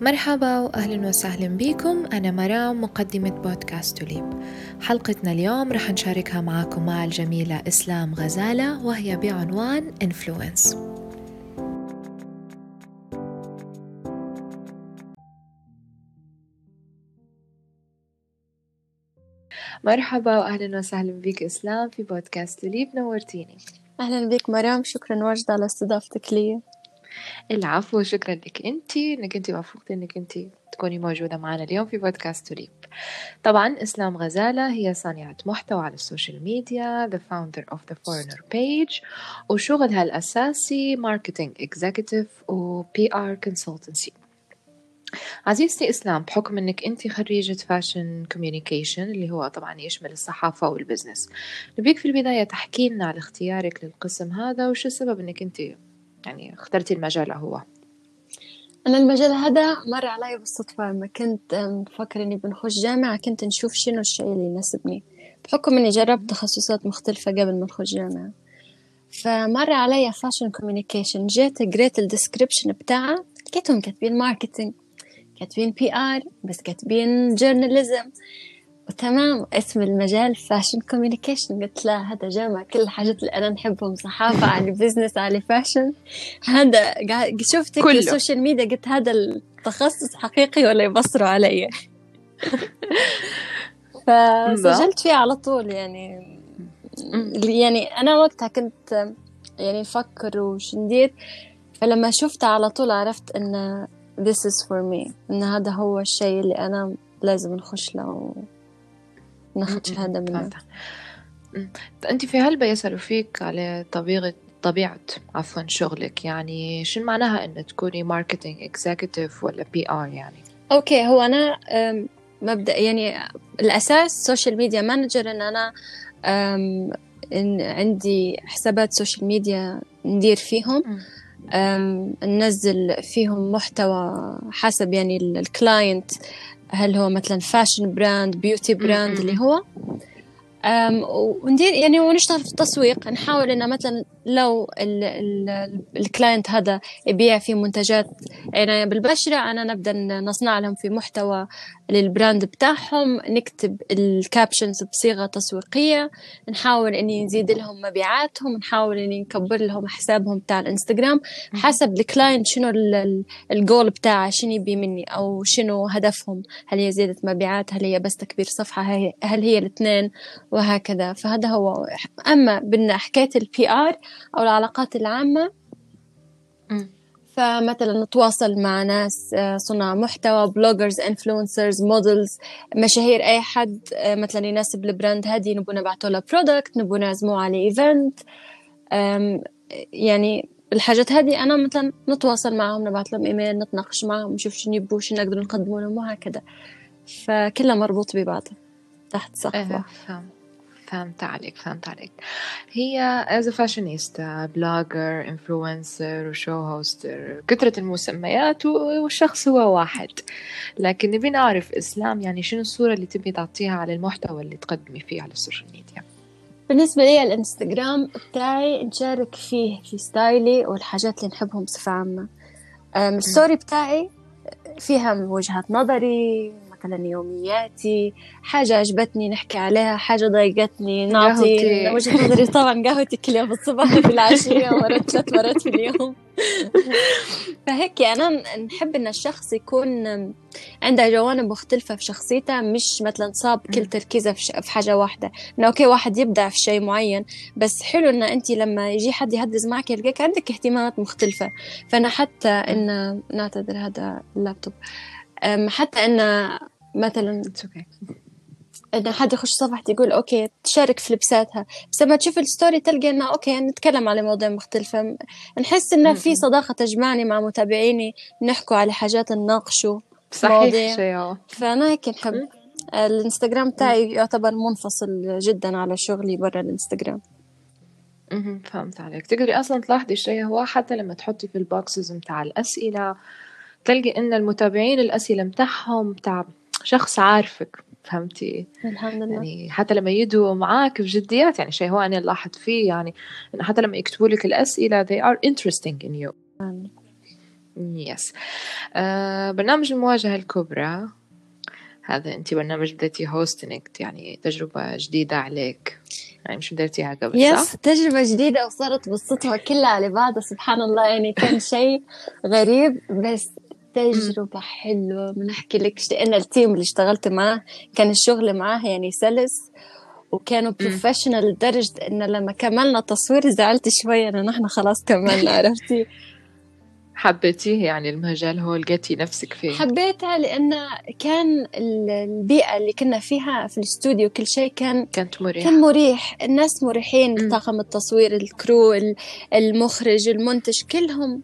مرحبا وأهلا وسهلا بكم. أنا مرام مقدمة بودكاست توليب حلقتنا اليوم رح نشاركها معاكم مع الجميلة إسلام غزالة وهي بعنوان Influence. مرحبا وأهلا وسهلا بك إسلام في بودكاست توليب نورتيني. أهلا بك مرام شكرا واجد على استضافتك لي. العفو شكرا لك انت إنك انت وافقتي إنك انت تكوني موجودة معنا اليوم في بودكاست توليب طبعا إسلام غزالة هي صانعة محتوى على السوشيال ميديا the founder of the foreigner page وشغلها الأساسي marketing executive و PR consultancy. عزيزتي إسلام بحكم أنك أنت خريجة fashion communication اللي هو طبعا يشمل الصحافة وال business نبيك في البداية تحكي لنا على اختيارك للقسم هذا وشو السبب أنك أنت يعني اخترتي المجال هو. أنا المجال هذا مر علي بالصدفة لما كنت مفكر إني بنخش جامعة كنت نشوف شنو الشيء اللي يناسبني. بحكم إني جربت تخصصات مختلفة قبل ما أدخل جامعة. فمر علي fashion communication جيت قريت ال description بتاعها لقيتهم كاتبين marketing كاتبين PR بس كاتبين journalism وتمام اسم المجال fashion communication قلت لا هذا جامع. كل الحاجات اللي أنا نحبهم صحافة على business على fashion هذا شفتك في السوشيال ميديا قلت هذا التخصص حقيقي ولا يبصروا علي؟ فسجلت فيه على طول يعني. يعني أنا وقتها كنت يعني نفكر وش ندير فلما شفتها على طول عرفت إن this is for me إن هذا هو الشيء اللي أنا لازم نخش له. ناخذ شهادة منه أنت في هل بيسألوا فيك على طبيعة طبيعة عفوا شغلك؟ يعني شو معناها إن تكوني marketing executive ولا PR يعني؟ okay هو أنا مبدأ يعني الأساس social media manager إن أنا إن عندي حسابات social media ندير فيهم ننزل فيهم محتوى حسب يعني ال client هل هو مثلا fashion brand beauty brand اللي هو؟ وندير يعني ونشتغل في التسويق نحاول إنه مثلا لو ال client هذا يبيع في منتجات عناية بالبشرة أنا نبدأ نصنع لهم في محتوى لل brand بتاعهم نكتب ال captions بصيغة تسويقية نحاول إني نزيد لهم مبيعاتهم نحاول إني نكبر لهم حسابهم بتاع الإنستغرام حسب ال client شنو الجول بتاعه شنو يبي مني أو شنو هدفهم هل هي زيادة مبيعات هل هي بس تكبير صفحة هل هي الاثنين وهكذا. فهذا هو أما حكاية ال PR أو العلاقات العامة فمثلا نتواصل مع ناس آه، صناع محتوى bloggers influencers models مشاهير أي حد آه، مثلا يناسب ال brand هذه نبغى نبعثه له product نبغى نعزموه على event يعني الحاجات هذه أنا مثلا نتواصل معهم نبعث لهم إيميل نتناقش معهم نشوف شنو يبوا شنو نقدر نقدمه لهم وهكذا. فكلها مربوط ببعض تحت سقف واحد فهمت عليك فهمت عليك. هي از فاشينيستا blogger influencer و show host كثرة المسميات والشخص هو واحد. لكن نبي نعرف إسلام يعني شنو الصورة اللي تبي تعطيها على المحتوى اللي تقدمي فيه على السوشيال ميديا بالنسبة لي الإنستغرام بتاعي نشارك فيه في ستايلي والحاجات اللي نحبهم بصفة عامة. ال story بتاعي فيها وجهات نظري مثلا يومياتي حاجة عجبتني نحكي عليها حاجة ضايقتني نعطي وجهة نظري طبعا قهوتي كل يوم الصبح وفي العشية مرات ثلاث مرات في اليوم. فهيك أنا نحب إن الشخص يكون عنده جوانب مختلفة في شخصيته مش مثلا صاب كل تركيزه في حاجة واحدة. إنه okay واحد يبدع في شيء معين بس حلو إن أنت لما يجي حد يهدرز معك يلقاك عندك اهتمامات مختلفة. فأنا حتى إن نعتذر هذا اللابتوب. حتى إن مثلا إن حد يخش صفحتي يقول okay تشارك في لبساتها. بس لما تشوف ال story تلقى إنه okay نتكلم على مواضيع مختلفة نحس إنه في صداقة تجمعني مع متابعيني نحكوا على حاجات نناقشوا صحيح شيء فأنا هيك نحب. الإنستغرام تاعي يعتبر منفصل جدا على شغلي برا الإنستغرام. فهمت عليك. تقدري أصلا تلاحظي الشيء هو حتى لما تحطي في ال boxes متاع الأسئلة تلقي إن المتابعين الأسئلة متاعهم بتاع شخص عارفك فهمتي؟ الحمد لله. يعني حتى لما يدوا معاك بجديات يعني شيء هو أنا لاحظت فيه يعني حتى لما يكتبوا لك الأسئلة they are interesting in you. yes آه برنامج المواجهة الكبرى هذا أنت برنامج بديتي hosting يعني تجربة جديدة عليك. يعني مش بديتيها قبل yes صح؟ تجربة جديدة وصارت بالصدفة كلها على بعضها سبحان الله يعني كان شيء غريب بس تجربة حلوة. ما نحكي لك لأن ال team اللي اشتغلت معاه كان الشغل معاه يعني سلس وكانوا professional لدرجة إن لما كملنا تصوير زعلت شوية إنه نحن خلاص كملنا عرفتي؟ حبيتيه يعني المجال هو لقيتي نفسك فيه؟ حبيتها لأن كان البيئة اللي كنا فيها في الاستوديو كل شيء كان كانت مريح كان مريح. الناس مريحين طاقم التصوير ال crew المخرج المنتج كلهم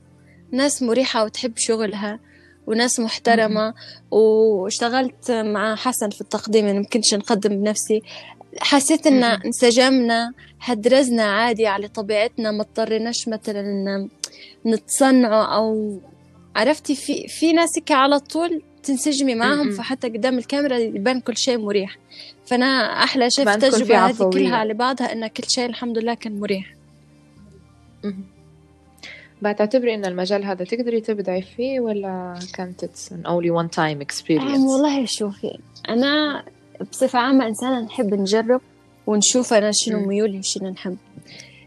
ناس مريحة وتحب شغلها. وناس محترمة واشتغلت مع حسن في التقديم يعني ممكنش نقدم بنفسي. حسيت إن انسجمنا هدرزنا عادي على طبيعتنا ما اضطريناش مثلا نتصنعوا أو عرفتي في في ناس على طول تنسجمي معهم فحتى قدام الكاميرا يبان كل شيء مريح. فأنا أحلى شيء في التجربة هذه كلها على بعضها إن كل شيء الحمد لله كان مريح. بعتبري إن المجال هذا تقدري تبدعي فيه ولا كانت an only one time experience والله شوفي أنا بصفة عامة إنسانة نحب نجرب ونشوف أنا شنو ميولي وشنو نحب.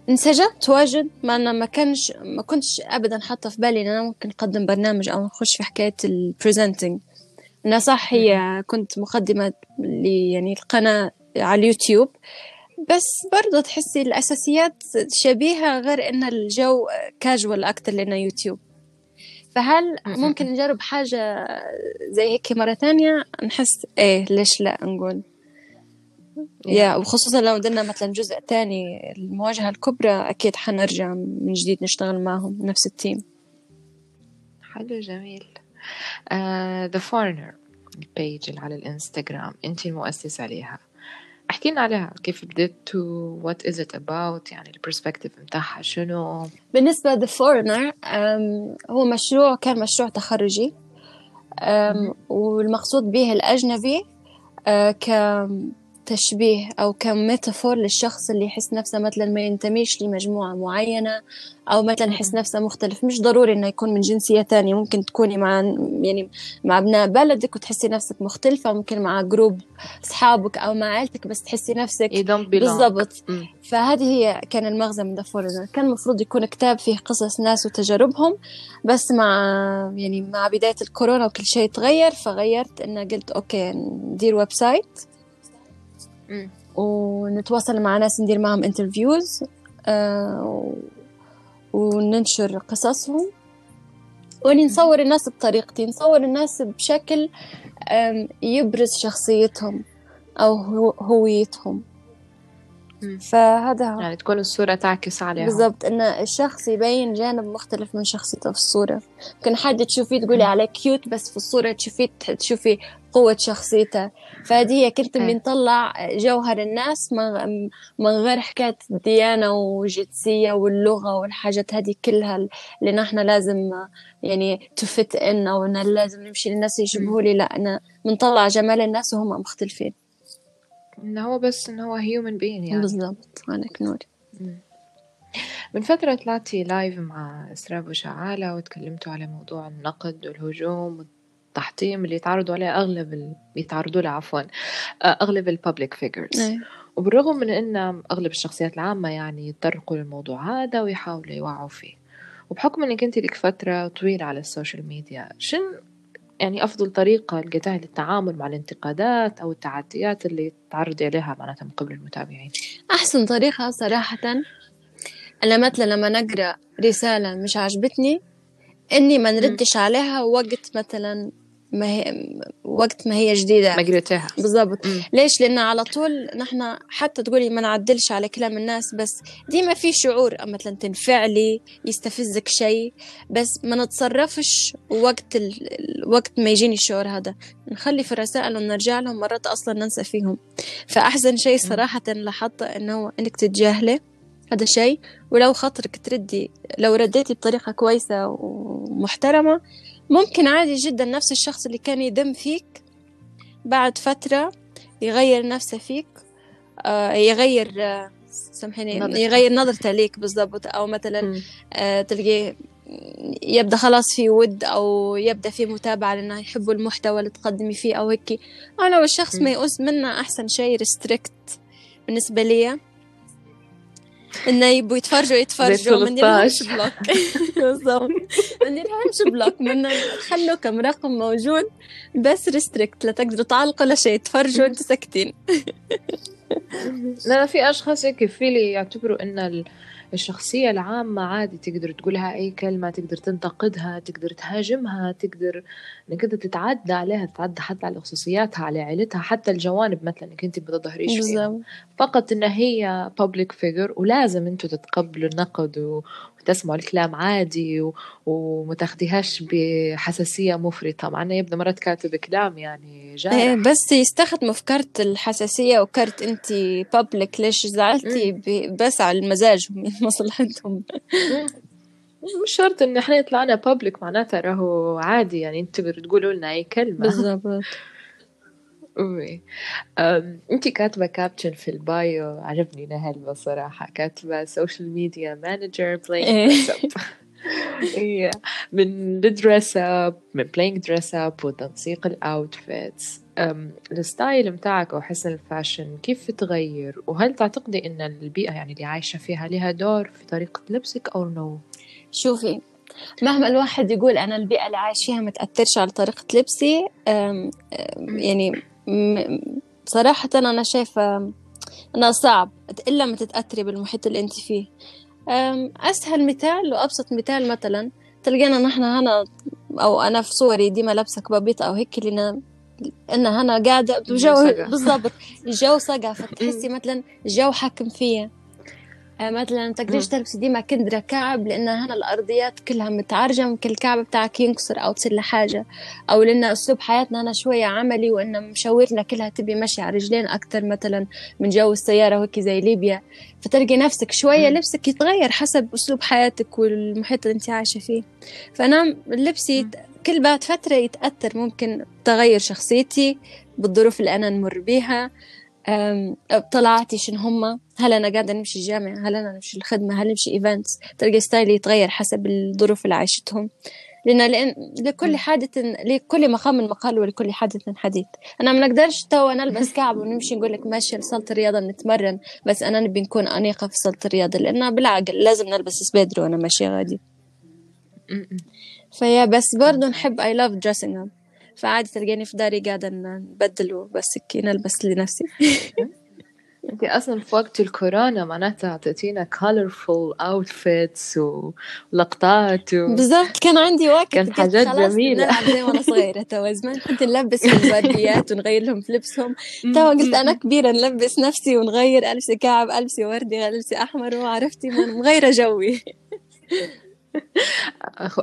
انسجمت واجد ما أنا ما كانش ما كنتش أبدا حاطة في بالي إن أنا ممكن أقدم برنامج أو نخش في حكاية ال presenting أنا صح هي كنت مقدمة لي يعني القناة على اليوتيوب. بس برضو تحسي الأساسيات شبيهة غير إن الجو كاجوال أكتر لأنه يوتيوب. فهل ممكن نجرب حاجة زي هيك مرة ثانية؟ نحس إيه ليش لا نقول؟ yeah. وخصوصا لو درنا مثلا جزء تاني المواجهة الكبرى أكيد حنرجع من جديد نشتغل معهم نفس ال team. حلو جميل. The uh, Foreigner ال page اللي على الإنستغرام انت المؤسسة عليها. احكي لنا عليها. كيف بديتوا what is it about يعني ال perspective متاعها شنو؟ بالنسبة The Foreigner هو مشروع كان مشروع تخرجي. والمقصود به الأجنبي uh, ك تشبيه أو ك metaphor للشخص اللي يحس نفسه مثلا ما ينتميش لمجموعة معينة أو مثلا يحس نفسه مختلف. مش ضروري إنه يكون من جنسية تانية. ممكن تكوني مع يعني مع أبناء بلدك وتحسي نفسك مختلفة ممكن مع group أصحابك أو مع عائلتك بس تحسي نفسك بالضبط. فهذه هي كان المغزى من The Foreigner كان المفروض يكون كتاب فيه قصص ناس وتجاربهم بس مع يعني مع بداية الكورونا وكل شيء تغير فغيرت إنه قلت okay ندير website ونتواصل مع ناس ندير معهم interviews آه وننشر قصصهم. ونصور الناس بطريقتي نصور الناس بشكل يبرز شخصيتهم أو هويتهم. فهذا يعني تكون الصورة تعكس عليها بالضبط إن الشخص يبين جانب مختلف من شخصيته في الصورة. ممكن حد تشوفيه تقولي عليه كيوت بس في الصورة تشوفيه تشوفي قوة شخصيته. فهذه هي كنت بنطلع جوهر الناس من غير حكاية ديانة وجنسية واللغة والحاجات هذه كلها اللي نحن لازم يعني ت fit in أو إن لازم نمشي للناس يشبهوا لي. لا أنا بنطلع جمال الناس وهم مختلفين. إنه هو بس إنه هو human being يعني. بالضبط عليك نوري من فترة طلعتي live مع إسراء وشعالة وتكلمتوا على موضوع النقد والهجوم التحطيم اللي يتعرضوا عليه أغلب ال... يتعرضوا له عفوا آه، أغلب ال public figures إيه. وبالرغم من أن أغلب الشخصيات العامة يعني يتطرقوا للموضوع هذا ويحاولوا يوعوا فيه. وبحكم أنك أنت لك فترة طويلة على ال social media شن يعني أفضل طريقة لقيتها للتعامل مع الانتقادات أو التعديات اللي تعرضي عليها معناتها من قبل المتابعين؟ أحسن طريقة صراحة أنا مثلا لما نقرأ رسالة مش عجبتني إني ما نردش عليها وقت مثلا ما هي وقت ما هي جديدة. ما قريتها. بالضبط. ليش؟ لأن على طول نحن حتى تقولي ما نعدلش على كلام الناس بس ديما في شعور مثلا تنفعلي يستفزك شيء بس ما نتصرفش وقت ال... وقت ما يجيني الشعور هذا. نخلي في الرسائل ونرجع لهم مرات أصلا ننسى فيهم. فأحسن شيء صراحة لاحظته إنه إنك تتجاهلي هذا شيء ولو خاطرك تردي لو رديتي بطريقة كويسة ومحترمة ممكن عادي جدا نفس الشخص اللي كان يذم فيك بعد فترة يغير نفسه فيك آه يغير آه سامحيني يغير نظرته ليك بالضبط. أو مثلا آه تلقيه يبدأ خلاص في ود أو يبدأ في متابعة لأنه يحبوا المحتوى اللي تقدمي فيه أو هيك. أنا والشخص ما يقص منا أحسن شيء restrict بالنسبة لي إنه يبوا يتفرجوا يتفرجوا ما نديرهمش block. بالضبط. ما نديرهمش block من خلوا كم رقم موجود بس restrict لا تقدروا تعلقوا لا شيء تفرجوا أنتوا ساكتين. لا في أشخاص هيك في اللي يعتبروا إن الشخصية العامة عادي تقدر تقولها أي كلمة تقدر تنتقدها تقدر تهاجمها تقدر إنك أنت تتعدى عليها تتعدى حتى على خصوصياتها على عائلتها حتى الجوانب مثلا إنك أنت بتظهريش فيها فقط إن هي public figure ولازم أنتوا تتقبلوا النقد وتسمعوا الكلام عادي و... وما تاخديهاش بحساسية مفرطة. مع إنه يبدأ مرات كاتب كلام يعني جارح. إيه بس يستخدموا في كرت الحساسية وكرت أنت بابليك ليش زعلتي بس على المزاج مصلحتهم. مش شرط إن إحنا يطلعنا بابليك معناتها راهو عادي. يعني أنتوا تقولوا لنا أي كلمة. بالضبط. وي انت كاتبة caption في ال bio. عجبني نهل بصراحه كاتبة social media manager playing up من ال dress up من playing dress up وتنسيق ال outfits ال style متاعك أو حسن ال fashion كيف تغير وهل تعتقدي إن البيئة يعني اللي عايشة فيها لها دور في طريقة لبسك or no؟ شوفي مهما الواحد يقول أنا البيئة اللي عايش فيها ما تأثرش على طريقة لبسي يعني صراحة أنا شايفة أنها صعب إلا ما تتأثري بالمحيط اللي أنت فيه. أسهل مثال وأبسط مثال مثلا تلقينا نحن هنا أو أنا في صوري ديما لابسة كبابيط أو هيك لنا إن هنا قاعدة بجو بالضبط الجو صقع فتحسي مثلا الجو حاكم فيا. مثلا تقدريش تلبسي ديما كندرة كعب لأن هنا الأرضيات كلها متعرجة ممكن الكعب بتاعك ينكسر أو تصير له حاجة. أو لأن أسلوب حياتنا هنا شوية عملي وإن مشاورنا كلها تبي ماشية على رجلين أكتر مثلا من جو السيارة وهيك زي ليبيا. فتلقي نفسك شوية لبسك يتغير حسب أسلوب حياتك والمحيط اللي أنت عايشة فيه. فأنا لبسي كل بعد فترة يتأثر. ممكن تغير شخصيتي بالظروف اللي أنا نمر بيها. طلعاتي شن هما؟ هل أنا قاعدة نمشي الجامعة؟ هل أنا نمشي الخدمة؟ هل نمشي events تلقى style ي يتغير حسب الظروف اللي عايشتهم. لأن لأن لكل حادث لكل مقام مقال ولكل حادث حديث. أنا ما نقدرش توا نلبس كعب ونمشي نقول لك ماشي لصالة الرياضة نتمرن بس أنا نبي نكون أنيقة في صالة الرياضة. لأنها بالعقل لازم نلبس سبيدرو وأنا ماشية غادي. فيا بس برضو نحب I love dressing up. فعادي تلقاني في داري قاعدة نبدل وبس هيك نلبس لنفسي. انت أصلا في وقت الكورونا معناتها أعطيتينا colorful outfits ولقطات و... بالضبط كان عندي وقت كان حاجات جميلة. نلعب زي وأنا صغيرة توا زمان كنت نلبس الورديات ونغير لهم في لبسهم توا قلت أنا كبيرة نلبس نفسي ونغير البسي كعب البسي وردي البسي أحمر وعرفتي مغيرة جوي.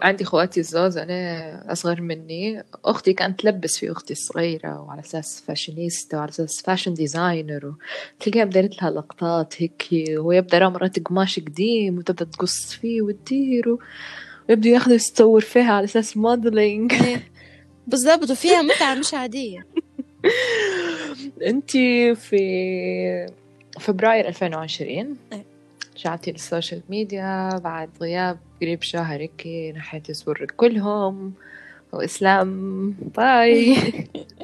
عندي خواتي الزوز أنا أصغر مني. أختي كانت تلبس في أختي الصغيرة وعلى أساس فاشينيستا وعلى أساس fashion designer وتلقيها بدأت لها لقطات هيك ويبدأ راه مرات قماش قديم وتبدأ تقص فيه وتدير ويبدأ ياخذ يصور فيها على أساس modeling. بالضبط وفيها متعة مش عادية. أنتي في فبراير 2020 رجعتي للسوشيال ميديا بعد غياب قريب شهر هيك نحيتي صورك كلهم وإسلام. باي.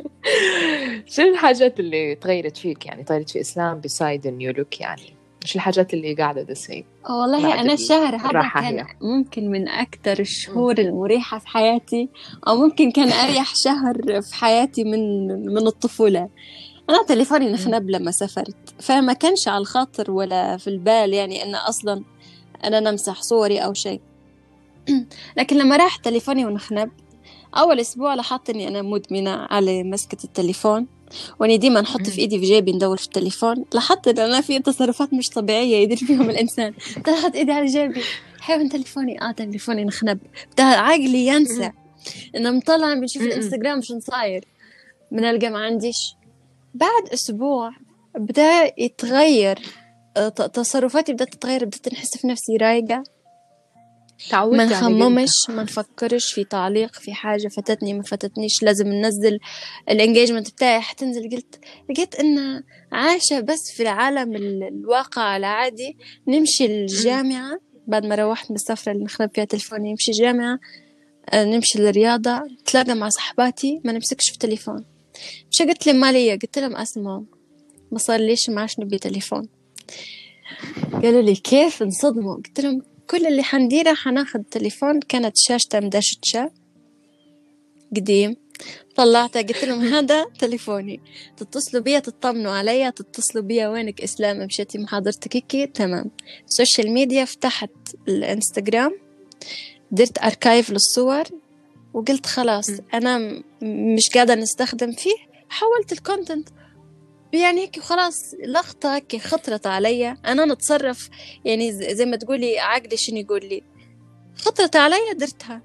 شو الحاجات اللي تغيرت فيك؟ يعني تغيرت في إسلام beside ال new look يعني. شو الحاجات اللي قاعدة تسي والله أنا الشهر هذا كان هي. ممكن من أكثر الشهور المريحة في حياتي أو ممكن كان أريح شهر في حياتي من من الطفولة. أنا تليفوني نخنب لما سافرت فما كانش على الخاطر ولا في البال يعني أن أصلا أنا نمسح صوري أو شيء. لكن لما راح تليفوني ونخنب أول أسبوع لاحظت إني أنا مدمنة على مسكة التليفون وإني ديما نحط في إيدي في جيبي ندور في التليفون. لاحظت إن أنا في تصرفات مش طبيعية يدير فيهم الإنسان. طلعت إيدي على جيبي. حيوان تليفوني. آه تليفوني نخنب عقلي ينسى. إنه مطلع بنشوف الإنستغرام شو صاير. بنلقى ما عنديش. بعد أسبوع بدأ يتغير آه، تصرفاتي بدأت تتغير بدأت نحس في نفسي رايقة. ما نخممش ما نفكرش في تعليق في حاجة فاتتني ما فاتتنيش لازم ننزل الانجيجمنت بتاعي. حتنزل قلت لقيت إن عايشة بس في العالم الواقع العادي نمشي الجامعة. بعد ما روحت من السفرة اللي نخرب فيها تلفوني نمشي جامعة آه، نمشي للرياضة. نتلاقى مع صحباتي ما نمسكش في تليفون مش قلت لي؟ مالية قلت لهم أسمع ما صار ليش ما نبي تليفون. قالوا لي كيف؟ انصدموا. قلت لهم كل اللي حنديره حناخد تليفون. كانت شاشته مدشتشة. قديم. طلعته قلت لهم هذا تليفوني. تتصلوا بيا تطمنوا عليا. تتصلوا بيا وينك إسلام؟ مشيتي محاضرتك هيك تمام. السوشيال ميديا فتحت الانستغرام. درت archive للصور. وقلت خلاص أنا مش قاعدة نستخدم فيه حولت ال content يعني هيك خلاص لقطة هيك خطرت علي. أنا نتصرف يعني زي ما تقولي عقلي شنو يقول لي. خطرت علي درتها.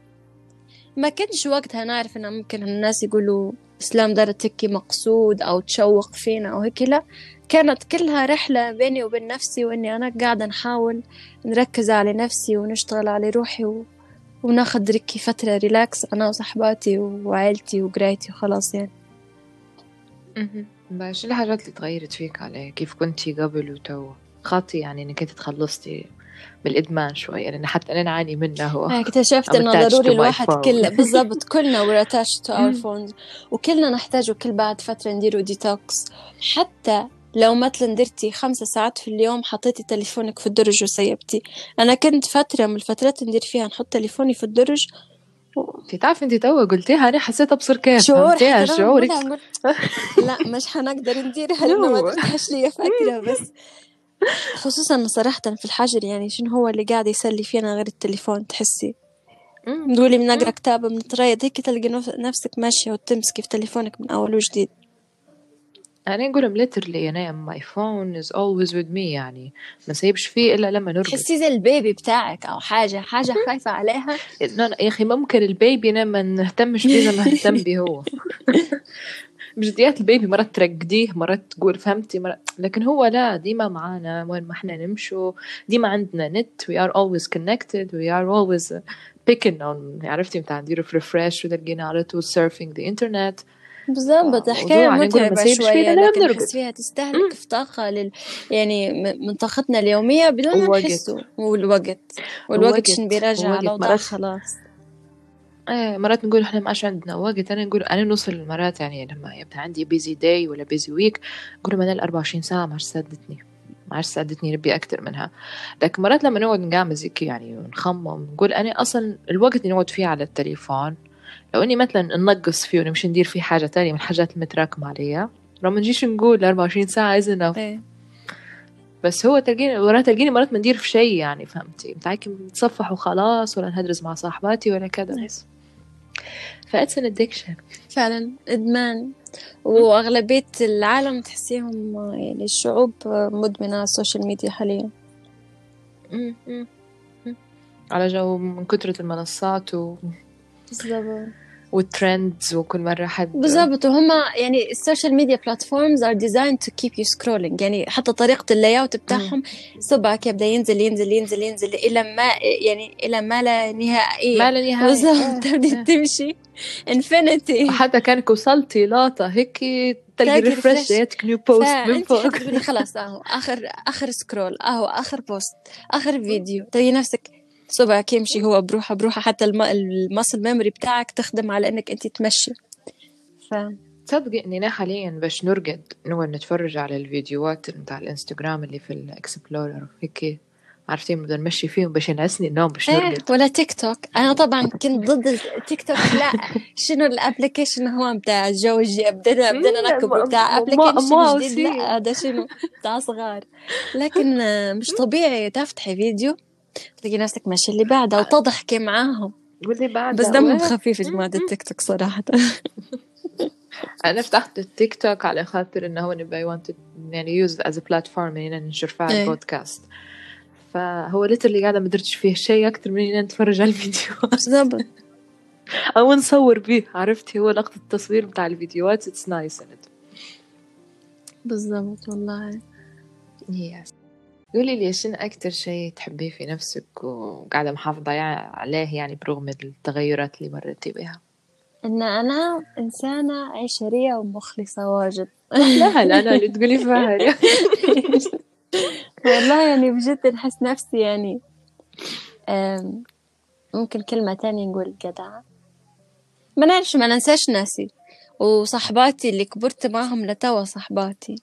ما كانش وقتها نعرف إنه ممكن الناس يقولوا إسلام دارت هيك مقصود أو تشوق فينا أو هيك لا. كانت كلها رحلة بيني وبين نفسي وإني أنا قاعدة نحاول نركز على نفسي ونشتغل على روحي و... وناخد ركي فترة relax أنا وصحباتي وعائلتي وقرايتي وخلاص يعني. بس شو الحاجات اللي تغيرت فيك عليه؟ كيف كنتي قبل وتو؟ خاطي يعني إنك أنت تخلصتي بالإدمان شوي يعني حتى أنا نعاني منه هو. اكتشفت إنه ضروري الواحد كله بالضبط كلنا attached to our phones. وكلنا نحتاجه كل بعد فترة نديروا ديتوكس حتى لو مثلا درتي خمسة ساعات في اليوم حطيتي تليفونك في الدرج وسيبتي. أنا كنت فترة من الفترات ندير فيها نحط تليفوني في الدرج. انت تعرفي انت توا قلتيها أنا حسيت ابصر كيف. شعور شعورك؟ لا مش حنقدر نديرها لأنه ما درتهاش لي فتره بس. خصوصا صراحة في الحجر يعني شنو هو اللي قاعد يسلي فينا غير التليفون تحسي؟ تقولي بنقرا كتاب بنتريض هيك تلقي نفسك ماشية وتمسكي في تليفونك من أول وجديد. أنا نقول literally أنا my phone is always with me يعني. ما سيبش فيه إلا لما نرقد. تحسي زي ال baby بتاعك أو حاجة حاجة خايفة عليها. يا أخي ممكن ال baby أنا ما نهتمش فيه زي ما نهتم بيه هو. بجديات ال baby مرات ترقديه مرات تقول فهمتي مرات لكن هو لا ديما معانا وين ما إحنا نمشوا ديما عندنا نت we are always connected we are always picking on عرفتي متاع نديرو في refresh وتلقينا على طول surfing the internet. بالضبط حكاية متعبة شوية لكن نحس فيها تستهلك في طاقة لل... يعني من طاقتنا اليومية بدون ما نحسه والوقت. والوقت شن بيرجع على خلاص. إيه مرات نقول إحنا ما عندنا وقت. أنا نقول أنا نوصل مرات يعني لما يبقى عندي busy day ولا busy week لهم أنا ال 24 ساعة ما عادش سادتني ما عادش سادتني ربي أكثر منها. لكن مرات لما نقعد نقامز هيك يعني ونخمم نقول أنا أصلا الوقت اللي نقعد فيه على التليفون لو إني مثلا ننقص فيه ونمشي ندير فيه حاجة تانية من الحاجات المتراكمه عليا لو ما نجيش نقول 24 ساعة is enough إيه. بس هو تلقيني وراه تلقيني مرات ما ندير في شيء يعني فهمتي؟ متاعك نتصفح وخلاص ولا نهدرز مع صاحباتي ولا كذا بس. ف it's an addiction فعلا إدمان. وأغلبية العالم تحسيهم يعني الشعوب مدمنة السوشيال ميديا حاليا. على جو من كثرة المنصات و بالضبط. وال trends وكل مرة حد بالضبط. وهم يعني ال social media platforms are designed to keep you scrolling يعني حتى طريقة ال layout بتاعهم صبعك يبدأ ينزل ينزل ينزل ينزل إلى ما يعني إلى ما لا نهائية. ما لا نهاية بالضبط. تبدي تمشي. infinity حتى كانك وصلتي لاطة هيك تلقي refresh جاتك new post من فوق. خلاص أهو اخر آخر scroll أهو آخر post آخر فيديو تلاقي نفسك صبعك يمشي هو بروحه بروحه حتى ال muscle memory بتاعك تخدم على إنك أنت تمشي. ف تصدقي اننا حاليا باش نرقد نقعد نتفرج على الفيديوهات بتاع الإنستغرام اللي في ال explorer هيك عرفتي؟ بدنا نمشي فيهم باش ينعسني النوم باش إيه، نرقد. ولا تيك توك أنا طبعا كنت ضد التيك توك لا شنو ال application هو بتاع جوجي بدنا بدنا نركب بتاع application جديد. لا هذا شنو؟ بتاع صغار. لكن مش طبيعي. تفتحي فيديو؟ تلاقي نفسك ماشي اللي بعدها وتضحكي معاهم. واللي بعدها بس دمهم خفيف جماعة التيك توك صراحة. أنا فتحت التيك توك على خاطر إنه هو نبي wanted يعني use as platform يعني ننشر فيها البودكاست. فهو literally قاعدة ما درتش فيه شيء أكثر من إني نتفرج على الفيديوهات. بالضبط. أو نصور به عرفتي؟ هو لقطة التصوير بتاع الفيديوهات it's nice بالضبط والله. yes قولي لي شنو أكتر شيء تحبيه في نفسك وقاعدة محافظة عليه يعني برغم التغيرات اللي مريتي بها؟ إن أنا إنسانة عشرية ومخلصة واجد. لا لا أنا اللي تقولي فيها والله يعني بجد نحس نفسي يعني ممكن كلمة تانية نقول جدعة ما نعرفش ما ننساش ناسي. وصحباتي اللي كبرت معهم لتوا صحباتي.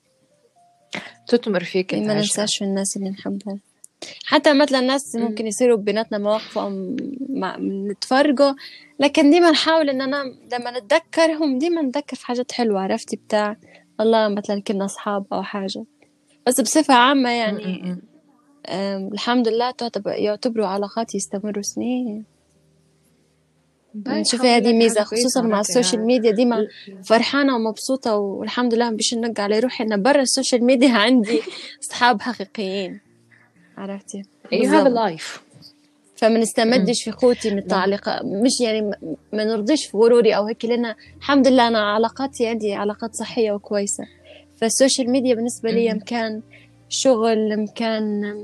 تتمر فيك ما ننساش في الناس اللي نحبهم. حتى مثلا الناس ممكن يصيروا بيناتنا مواقف أو نتفرقوا لكن ديما نحاول إن أنا لما نتذكرهم ديما نتذكر في حاجات حلوة عرفتي بتاع الله مثلا كنا أصحاب أو حاجة. بس بصفة عامة يعني الحمد لله يعتبروا علاقات يستمروا سنين. شوفي هذه ميزة خصوصا مع السوشيال ميديا ديما فرحانة ومبسوطة والحمد لله مش ننق على روحي. إن برا السوشيال ميديا عندي أصحاب حقيقيين. عرفتي؟ Have a life. فما نستمدش في قوتي من التعليقات مش يعني ما نرضيش في غروري أو هيك لأن الحمد لله أنا علاقاتي عندي علاقات صحية وكويسة. فالسوشيال ميديا بالنسبة لي مكان شغل مكان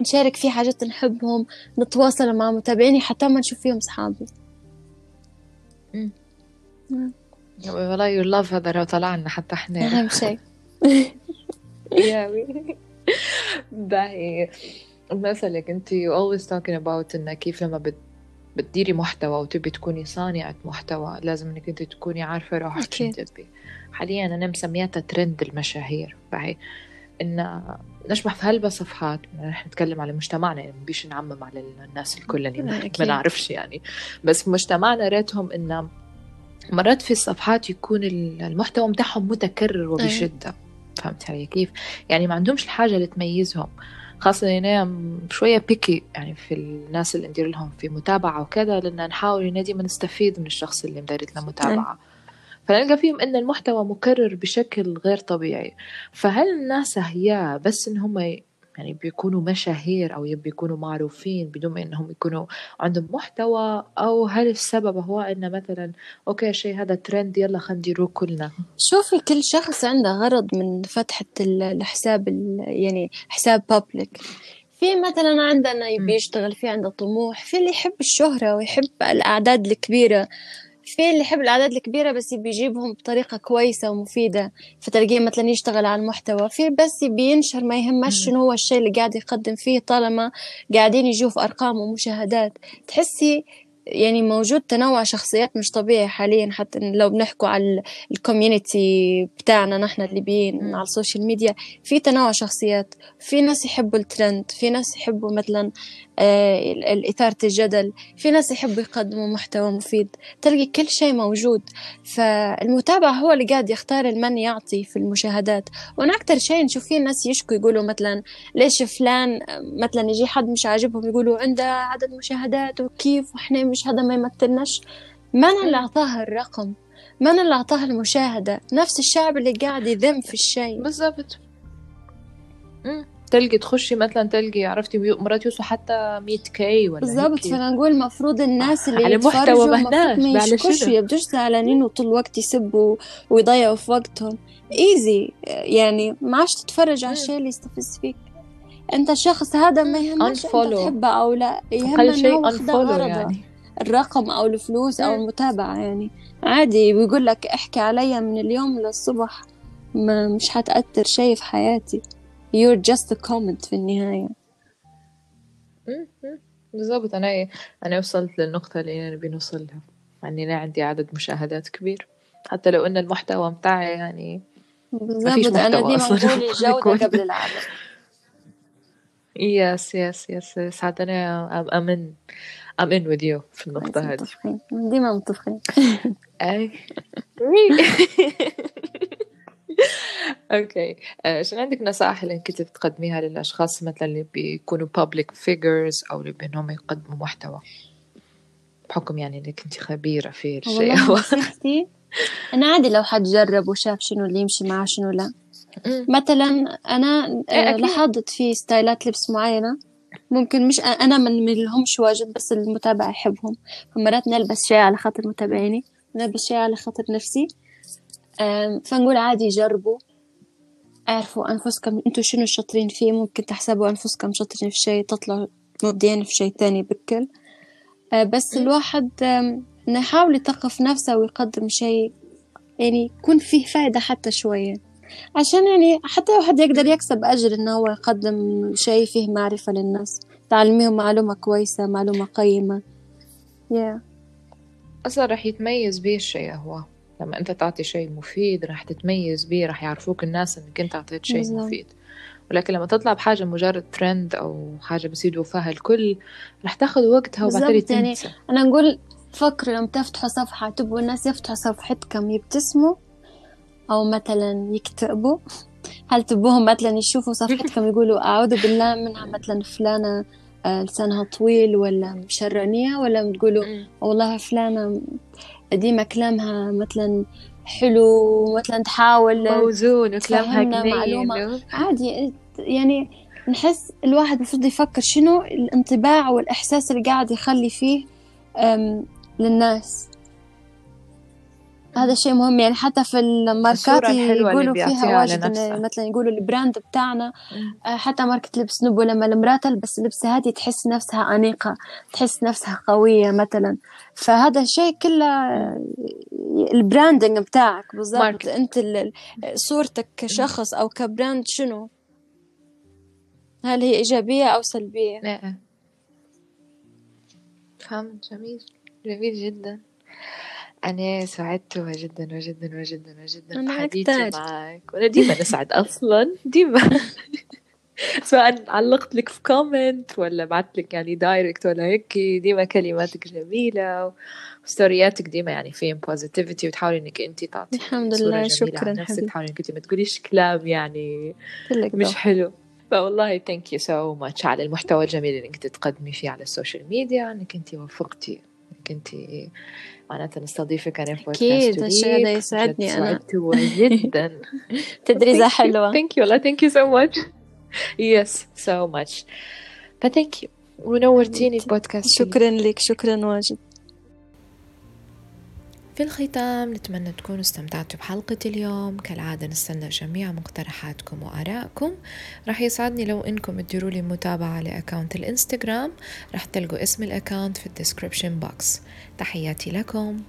نشارك فيه حاجات نحبهم نتواصل مع متابعيني حتى ما نشوف فيهم صحابي والله your life هذا لو طلعنا حتى إحنا. أهم شيء. باهي. مثلك أنت always talking about انه كيف لما بت بتديري محتوى وتبي تكوني صانعة محتوى لازم إنك أنت تكوني عارفة روحك شو تبي. حاليا أنا مسمياتها ترند المشاهير. باهي. إن نشبح في هلبة صفحات رح نتكلم على مجتمعنا يعني بيش نعمم على الناس الكل اللي ما نعرفش يعني. بس في مجتمعنا ريتهم انه مرات في الصفحات يكون المحتوى متاعهم متكرر وبشدة. فهمت علي كيف؟ يعني ما عندهمش الحاجة اللي تميزهم. خاصة أنا شوية بيكي يعني في الناس اللي ندير لهم في متابعة وكذا لأن نحاول ديما نستفيد من الشخص اللي مدير لنا متابعة. فنلقى فيهم إن المحتوى مكرر بشكل غير طبيعي. فهل الناس هي بس إن هم يعني بيكونوا مشاهير أو بيكونوا معروفين بدون إنهم يكونوا عندهم محتوى أو هل السبب هو إن مثلا أوكي شيء هذا ترند يلا خلينا نديروه كلنا. شوفي كل شخص عنده غرض من فتحة الحساب يعني حساب بابليك في مثلا عندنا يبي يشتغل في عنده طموح في اللي يحب الشهرة ويحب الأعداد الكبيرة. في اللي يحب الأعداد الكبيرة بس يبي يجيبهم بطريقة كويسة ومفيدة فتلقيه مثلا يشتغل على المحتوى. في بس يبي ينشر ما يهمش شنو هو الشيء اللي قاعد يقدم فيه طالما قاعدين يجوه في أرقام ومشاهدات. تحسي يعني موجود تنوع شخصيات مش طبيعي حاليا حتى لو بنحكوا على ال community بتاعنا نحن الليبيين على السوشيال ميديا في تنوع شخصيات. في ناس يحبوا الترند في ناس يحبوا مثلا إثارة الجدل. في ناس يحبوا يقدموا محتوى مفيد تلقي كل شيء موجود. فالمتابع هو اللي قاعد يختار المن يعطي في المشاهدات. وأنا أكتر شيء نشوف فيه الناس يشكوا يقولوا مثلا ليش فلان مثلا يجي حد مش عاجبهم يقولوا عنده عدد مشاهدات وكيف وإحنا مش هذا ما يمثلناش. من اللي أعطاه الرقم من اللي أعطاه المشاهدة. نفس الشعب اللي قاعد يذم في الشيء. بالضبط. تلقي تخشي مثلا تلقي عرفتي مرات يوصلوا حتى 100 كي ولا بالضبط فأنا نقول المفروض الناس اللي على محتوى مهناش ما يشكوش يبدوش زعلانين وطول الوقت يسبوا ويضيعوا في وقتهم. ايزي يعني ما عادش تتفرج على الشيء اللي يستفز فيك. أنت الشخص هذا ما يهمش أنت تحبه أو لا يهم إنه هو يعني. الرقم أو الفلوس أو المتابعة يعني. عادي بيقول لك احكي عليا من اليوم للصبح ما مش حتأثر شيء في حياتي. You're just a comment في النهاية. بالضبط أنا أنا وصلت للنقطة اللي أنا نبي نوصل لها يعني أنا عندي عدد مشاهدات كبير. حتى لو إن المحتوى متاعي يعني بالضبط أنا ديما نقول الجودة قبل العدد. yes yes yes ساعات أنا I'm in I'm in with you في النقطة هذه. ديما متفقين. أي. okay. آه، شو عندك نصائح اللي كنت تقدميها للأشخاص مثلا اللي بيكونوا public figures أو اللي بأنهم يقدموا محتوى؟ بحكم يعني إنك أنت خبيرة في الشيء. نصيحتي أنا عادي لو حد جرب وشاف شنو اللي يمشي معاه شنو لا. مثلا أنا آه، لاحظت في ستايلات لبس معينة. ممكن مش أنا من لهمش واجد بس المتابع يحبهم فمرات نلبس شيء على خاطر متابعيني نلبس شيء على خاطر نفسي. فنقول عادي جربوا. اعرفوا أنفسكم أنتوا شنو شاطرين فيه؟ ممكن تحسبوا أنفسكم شاطرين في شيء تطلعوا مبدعين في شيء تاني بكل أه، بس الواحد إنه يحاول يثقف نفسه ويقدم شيء يعني يكون فيه فايدة حتى شوية. عشان يعني حتى الواحد يقدر يكسب أجر إنه هو يقدم شيء فيه معرفة للناس تعلميهم معلومة كويسة معلومة قيمة. Yeah. أصلا رح يتميز به الشيء هو. لما أنت تعطي شيء مفيد رح تتميز به رح يعرفوك الناس إنك أنت أعطيت شيء بالظبط. مفيد ولكن لما تطلع بحاجة مجرد ترند أو حاجة بيصيدوا فيها الكل رح تاخذ وقتها وبعدين يعني تنسى أنا نقول فكروا لما تفتحوا صفحة تبغوا الناس يفتحوا صفحتكم يبتسموا أو مثلا يكتئبوا هل تبوهم مثلا يشوفوا صفحتكم يقولوا أعوذ بالله منها مثلا فلانة آه، لسانها طويل ولا مشرانية ولا تقولوا. والله فلانة ديما كلامها مثلا حلو مثلا تحاول موزون وكلامها معلومة. عادي يعني نحس الواحد المفروض يفكر شنو الانطباع والإحساس اللي قاعد يخلي فيه للناس هذا شيء مهم يعني حتى في الماركات يقولوا فيها واجد مثلا يقولوا ال brand بتاعنا. آه، حتى ماركة لبس نبو لما المرأة تلبس لبس هذه تحس نفسها أنيقة تحس نفسها قوية مثلا. فهذا الشيء كله آه، ال branding بتاعك بالضبط. أنت صورتك كشخص أو ك brand شنو؟ هل هي إيجابية أو سلبية؟ لا فهمت جميل. جميل جدا. أنا سعدت جدا وجدا وجدا وجدا بحديثي. معك وأنا ديما نسعد أصلا ديما سواء علقت لك في comment ولا بعت لك يعني direct ولا هيك ديما كلماتك جميلة وستورياتك ديما يعني فيهم positivity وتحاولي إنك أنت تعطي الحمد لله، شكراً نفسك. تحاولي إنك أنت ما تقوليش كلام يعني مش. حلو فوالله thank you so much على المحتوى الجميل اللي إنك تقدمي فيه على السوشيال ميديا إنك أنت وفقتي إنك أنت معناتها نستضيفك أنا في أكيد، الشيء هذا يسعدني. سعدت جدا. تدريزة حلوة. thank you والله thank you so much yes so much ف thank you ونورتيني البودكاست شكرا لك شكرا واجد. في الختام نتمنى تكونوا استمتعتوا بحلقة اليوم. كالعادة نستنى جميع مقترحاتكم وآرائكم. راح يسعدني لو إنكم تديروا لي متابعة ل account الإنستغرام. راح تلقوا اسم ال account في ال description box. تحياتي لكم.